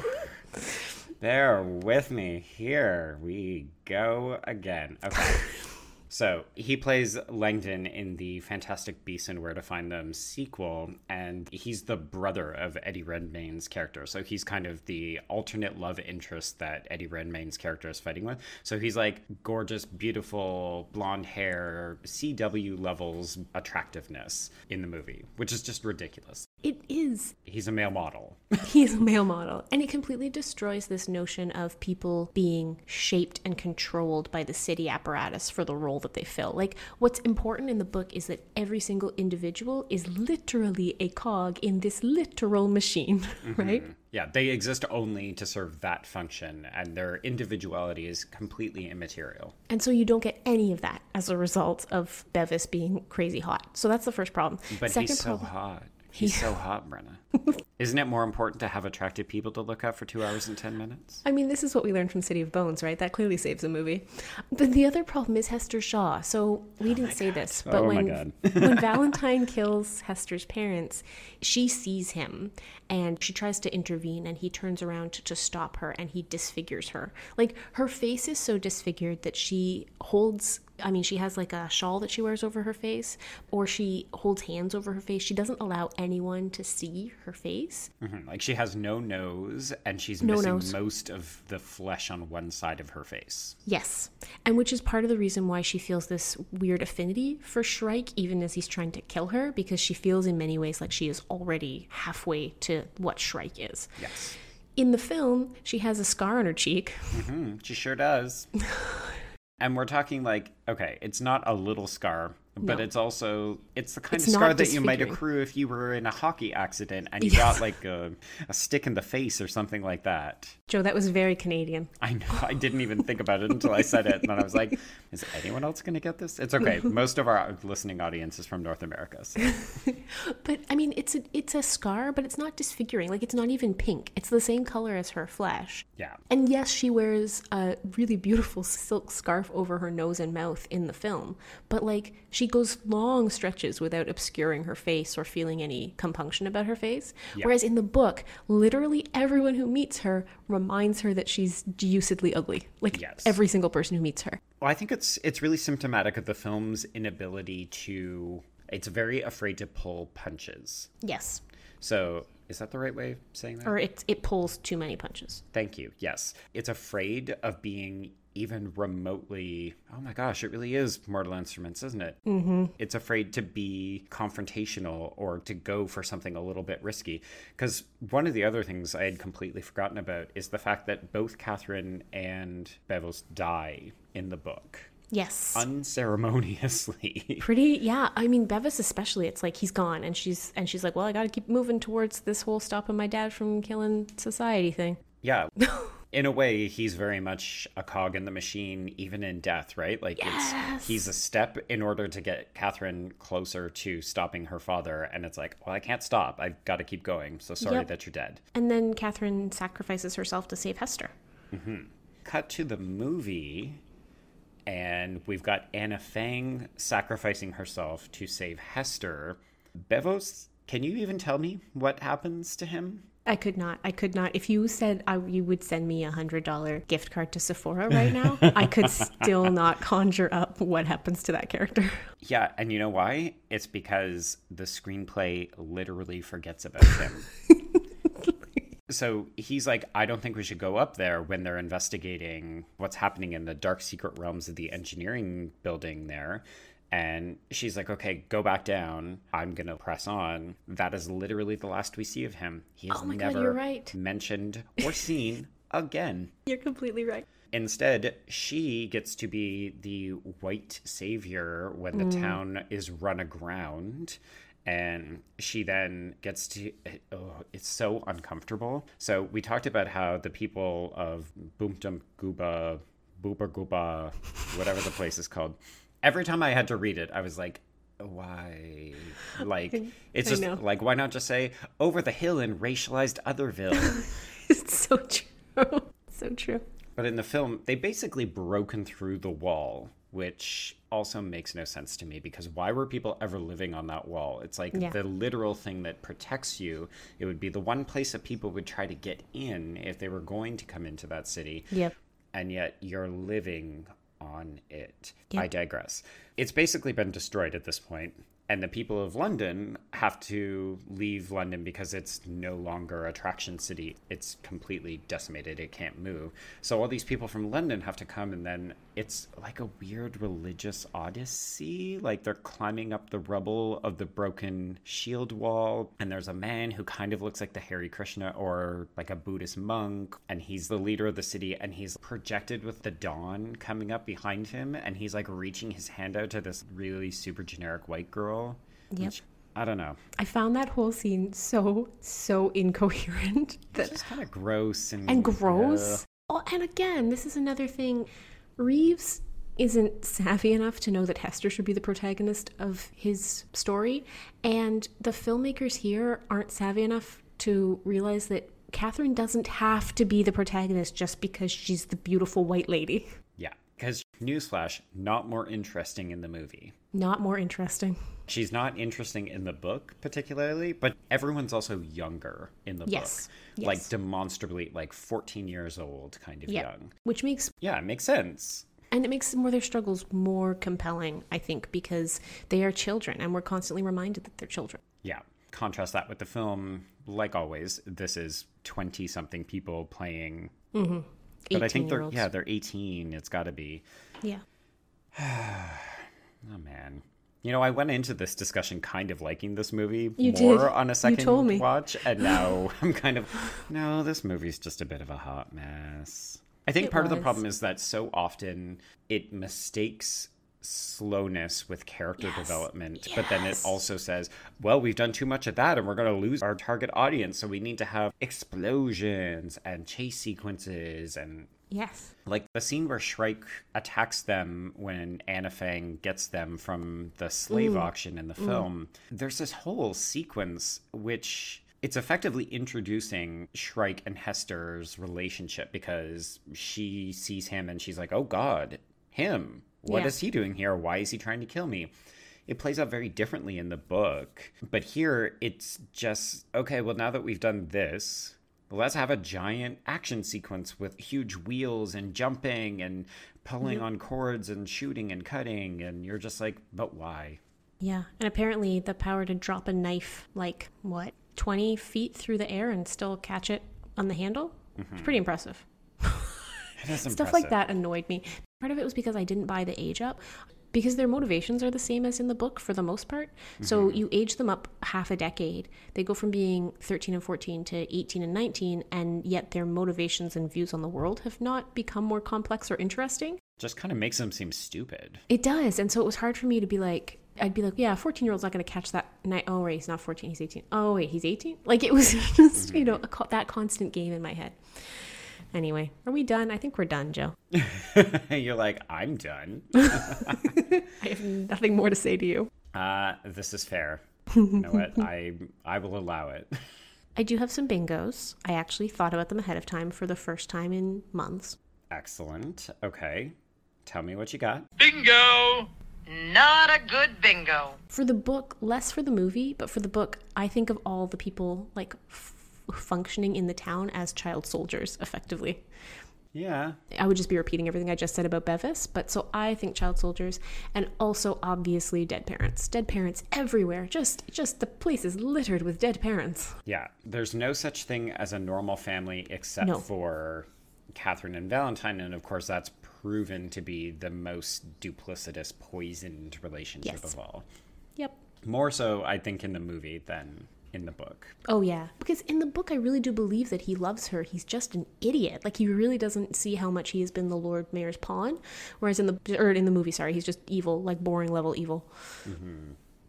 Bear with me. Here we go again. Okay. So he plays Langdon in the Fantastic Beasts and Where to Find Them sequel, and he's the brother of Eddie Redmayne's character. So he's kind of the alternate love interest that Eddie Redmayne's character is fighting with. So he's like gorgeous, beautiful, blonde hair, CW levels attractiveness in the movie, which is just ridiculous. It is. He's a male model. He's a male model. And it completely destroys this notion of people being shaped and controlled by the city apparatus for the role that they fill. Like, what's important in the book is that every single individual is literally a cog in this literal machine, mm-hmm. right? Yeah, they exist only to serve that function, and their individuality is completely immaterial. And so you don't get any of that as a result of Bevis being crazy hot. So that's the first problem. But Second he's so problem, hot. He's so hot, Brenna. Isn't it more important to have attractive people to look at for two hours and ten minutes? I mean, this is what we learned from City of Bones, right? That clearly saves a movie. But the other problem is Hester Shaw. So we oh didn't say this, oh but Oh when when Valentine kills Hester's parents, she sees him and she tries to intervene, and he turns around to, to stop her and he disfigures her. Like her face is so disfigured that she holds. I mean, she has like a shawl that she wears over her face, or she holds hands over her face. She doesn't allow anyone to see her face. Mhm. Like she has no nose, and she's No missing nose. most of the flesh on one side of her face. Yes. And which is part of the reason why she feels this weird affinity for Shrike, even as he's trying to kill her, because she feels in many ways like she is already halfway to what Shrike is. Yes, In the film, she has a scar on her cheek. Mhm, she sure does. and we're talking like, okay, it's not a little scar, but No. it's also it's the kind It's of scar that you might accrue if you were in a hockey accident and you Yes. got like a, a stick in the face or something like that. Joe, that was very Canadian. I know. I didn't even think about it until I said it, and then I was like, "Is anyone else going to get this?" It's okay. Most of our listening audience is from North America. So. But I mean, it's a it's a scar, but it's not disfiguring. Like it's not even pink. It's the same color as her flesh. Yeah. And yes, she wears a really beautiful silk scarf over her nose and mouth in the film, but like she goes long stretches without obscuring her face or feeling any compunction about her face. Whereas in the book, literally everyone who meets her reminds her that she's deucedly ugly. Like Yes. every single person who meets her. Well, I think it's it's really symptomatic of the film's inability to. It's very afraid to pull punches. Yes. So, is that the right way of saying that? Or it, it pulls too many punches. Thank you. Yes. It's afraid of being even remotely. Oh my gosh, it really is Mortal Instruments, isn't it? Mm-hmm. It's afraid to be confrontational or to go for something a little bit risky. Because one of the other things I had completely forgotten about is the fact that both Catherine and Bevis die in the book Yes. unceremoniously. pretty yeah i mean bevis especially it's like he's gone and she's and she's like well i gotta keep moving towards this whole stopping my dad from killing society thing Yeah. In a way, he's very much a cog in the machine, even in death, right? Like it's he's a step in order to get Catherine closer to stopping her father, and it's like, well, I can't stop. I've got to keep going. So sorry Yep. that you're dead. and then catherine sacrifices herself to save hester mm-hmm. Cut to the movie, and we've got Anna Fang sacrificing herself to save Hester. Bevis, can you even tell me what happens to him? I could not i could not if you said I, you would send me a hundred dollar gift card to sephora right now i could still not conjure up what happens to that character Yeah, and you know why? It's because the screenplay literally forgets about him. so he's like, I don't think we should go up there when they're investigating what's happening in the dark secret realms of the engineering building there. And she's like, okay, go back down. I'm going to press on. That is literally the last we see of him. He is Oh God, never you're right. mentioned or seen again. you're completely right Instead, she gets to be the white savior when the mm. town is run aground. And she then gets to. Oh, it's so uncomfortable. So, we talked about how the people of Boomtum Gooba, Booba Gooba, whatever the place is called, every time I had to read it, I was like, why? Like, it's just like, why not just say over the hill in racialized Otherville? it's so true so true But in the film, they basically broken through the wall, which also makes no sense to me because why were people ever living on that wall? It's like Yeah. the literal thing that protects you. It would be the one place that people would try to get in if they were going to come into that city. Yep. And yet you're living on it. Yep. I digress. It's basically been destroyed at this point, And the people of London have to leave London because it's no longer a traction city. It's completely decimated. It can't move. So all these people from London have to come and then it's like a weird religious odyssey. Like they're climbing up the rubble of the broken shield wall and there's a man who kind of looks like the Hare Krishna or like a Buddhist monk and he's the leader of the city and he's projected with the dawn coming up behind him and he's like reaching his hand out to this really super generic white girl. Yep. which, I don't know. I found that whole scene so so incoherent that It's kind of gross and and gross. Oh, and again, this is another thing. Reeves isn't savvy enough to know that Hester should be the protagonist of his story, and the filmmakers here aren't savvy enough to realize that Catherine doesn't have to be the protagonist just because she's the beautiful white lady. Because newsflash, not more interesting in the movie. Not more interesting. She's not interesting in the book particularly, but everyone's also younger in the Yes, book. Like demonstrably like 14 years old, kind of Yeah. young. Which makes Yeah, it makes sense. and it makes more their struggles more compelling, I think, because they are children and we're constantly reminded that they're children. Yeah. Contrast that with the film. Like always, this is 20 something people playing. Mm-hmm. But I think they're, 18-year-olds. yeah, they're 18. It's got to be. Yeah. Oh, man. You know, I went into this discussion kind of liking this movie You more did. on a second watch, and now I'm kind of no. This movie's just a bit of a hot mess. I think It part of the problem is that so often it mistakes slowness with character development, but then it also says, "Well, we've done too much of that, and we're going to lose our target audience, so we need to have explosions and chase sequences and Yes. like the scene where Shrike attacks them when Anna Fang gets them from the slave mm. auction in the mm. film. There's this whole sequence which it's effectively introducing Shrike and Hester's relationship because she sees him and she's like, "Oh God, him! What Yeah. is he doing here? Why is he trying to kill me?" It plays out very differently in the book, but here it's just okay. Well, now that we've done this, let's have a giant action sequence with huge wheels and jumping and pulling on cords and shooting and cutting and you're just like but why Yeah. And apparently the power to drop a knife like what, 20 feet through the air and still catch it on the handle? Mm-hmm. It's pretty impressive. Stuff like that annoyed me. Part of it was because I didn't buy the age up. Because their motivations are the same as in the book for the most part. So mm-hmm. you age them up half a decade. They go from being 13 and 14 to 18 and 19, and yet their motivations and views on the world have not become more complex or interesting. just kind of makes them seem stupid It does. And so it was hard for me to be like, I'd be like, yeah, 14 year old's not going to catch that night. Oh, wait, he's not 14, he's 18. Oh, wait, he's 18? Like it was just, you mm-hmm. know, a, co- that constant game in my head. Anyway, are we done? I think we're done, Joe. you're like i'm done I have nothing more to say to you. uh this is fair you know what i i will allow it I do have some bingos. I actually thought about them ahead of time for the first time in months. excellent okay tell me what you got Bingo! Not a good bingo. For the book, less for the movie, but for the book, I think of all the people like f- functioning in the town as child soldiers, effectively. yeah I would just be repeating everything I just said about Bevis, but so I think child soldiers and also obviously dead parents. Dead parents everywhere. Just just the place is littered with dead parents. Yeah, there's no such thing as a normal family except No. for Catherine and Valentine, and of course, that's proven to be the most duplicitous, poisoned relationship Yes. of all. Yep. More so, I think, in the movie than in the book. Oh yeah, because in the book I really do believe that he loves her. He's just an idiot. Like he really doesn't see how much he has been the Lord Mayor's pawn, whereas in the or in the movie, sorry, he's just evil, like boring level evil.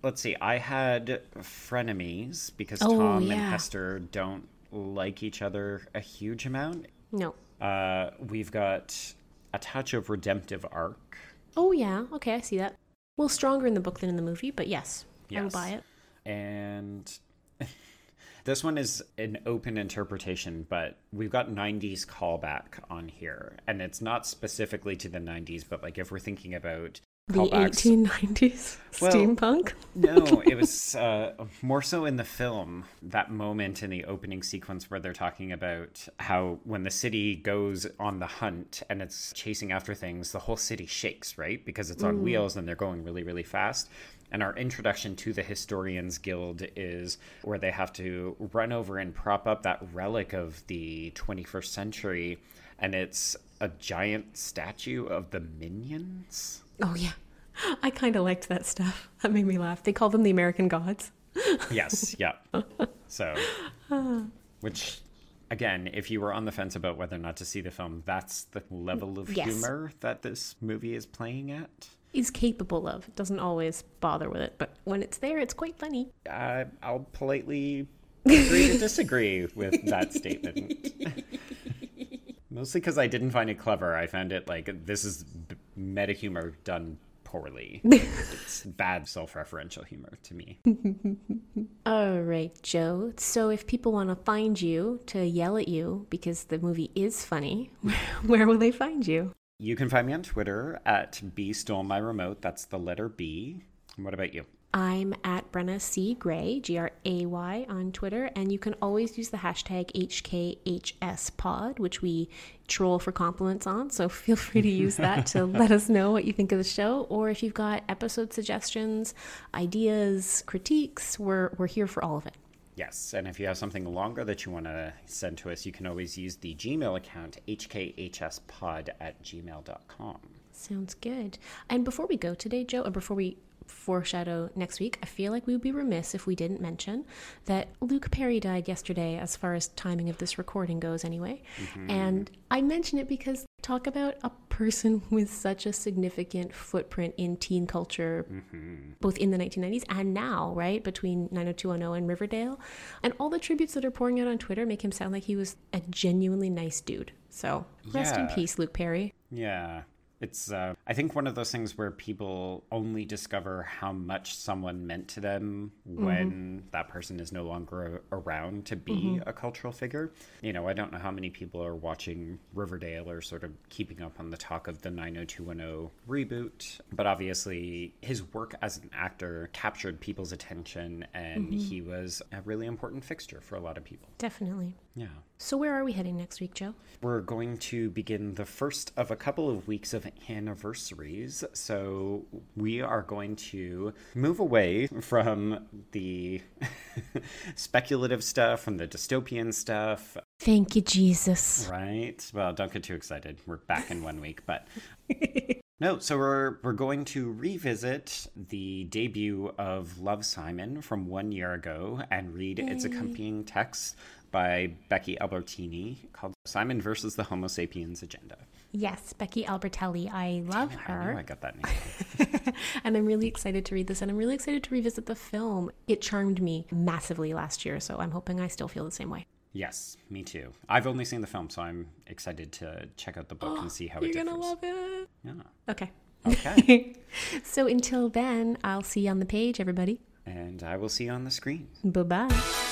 Let's see, I had frenemies because Oh, Tom and. Hester don't like each other a huge amount. No. Uh, we've got a touch of redemptive arc. Oh yeah, okay, I see that. Well, stronger in the book than in the movie, but yes, I will buy it. and This one is an open interpretation, but we've got 90s callback on here. And it's not specifically to the 90s, but like if we're thinking about The callbacks. 1890s Well, steampunk. no, it was uh, more so in the film. That moment in the opening sequence where they're talking about how when the city goes on the hunt and it's chasing after things, the whole city shakes, right? Because it's on wheels and they're going really, really fast. And our introduction to the Historians Guild is where they have to run over and prop up that relic of the 21st century. And it's a giant statue of the minions. Oh yeah, I kind of liked that stuff. That made me laugh. They call them the American gods. Yes, yeah. So, which, again, if you were on the fence about whether or not to see the film, that's the level of Yes. humor that this movie is playing at. Is capable of. It doesn't always bother with it, but when it's there, it's quite funny. Uh, I'll politely agree to disagree with that statement. Mostly because I didn't find it clever. I found it like this is meta humor done poorly. it's bad self referential humor to me. All right, Joe. So if people want to find you to yell at you because the movie is funny, where will they find you? You can find me on Twitter at B Stole My Remote. That's the letter B. And What about you? I'm at Brenna C. Gray, G R A Y, on Twitter, and you can always use the hashtag HKHSPod, which we troll for compliments on. So feel free to use that to let us know what you think of the show, or if you've got episode suggestions, ideas, critiques, we're we're here for all of it. Yes, and if you have something longer that you want to send to us, you can always use the Gmail account, hkhspod at gmail.com. Sounds good. And before we go today, Joe, or before we foreshadow next week, I feel like we would be remiss if we didn't mention that Luke Perry died yesterday, as far as timing of this recording goes, anyway. Mm-hmm. And I mention it because talk about a person with such a significant footprint in teen culture, mm-hmm. both in the 1990s and now, right? Between 90210 and Riverdale. And all the tributes that are pouring out on Twitter make him sound like he was a genuinely nice dude. So rest in peace, Luke Perry. Yeah. It's, uh, I think, one of those things where people only discover how much someone meant to them mm-hmm. when that person is no longer around to be mm-hmm. a cultural figure. You know, I don't know how many people are watching Riverdale or sort of keeping up on the talk of the 90210 reboot, but obviously his work as an actor captured people's attention and mm-hmm. he was a really important fixture for a lot of people. Definitely. Yeah. So where are we heading next week, Joe? We're going to begin the first of a couple of weeks of anniversaries. So we are going to move away from the speculative stuff, from the dystopian stuff, Thank you, Jesus. right? Well, don't get too excited. We're back in one week, but no. So we're we're going to revisit the debut of Love Simon from one year ago and read its accompanying text by Becky Albertini called Simon versus the Homo sapiens Agenda. Yes, Becky Albertalli. I love I knew I her. got that name. and I'm really excited to read this and I'm really excited to revisit the film. It charmed me massively last year, so I'm hoping I still feel the same way. yes, me too. I've only seen the film, so I'm excited to check out the book and oh, see how it is. You're gonna love it. Yeah. Okay. Okay. so until then, I'll see you on the page, everybody. and I will see you on the screen. Bye bye.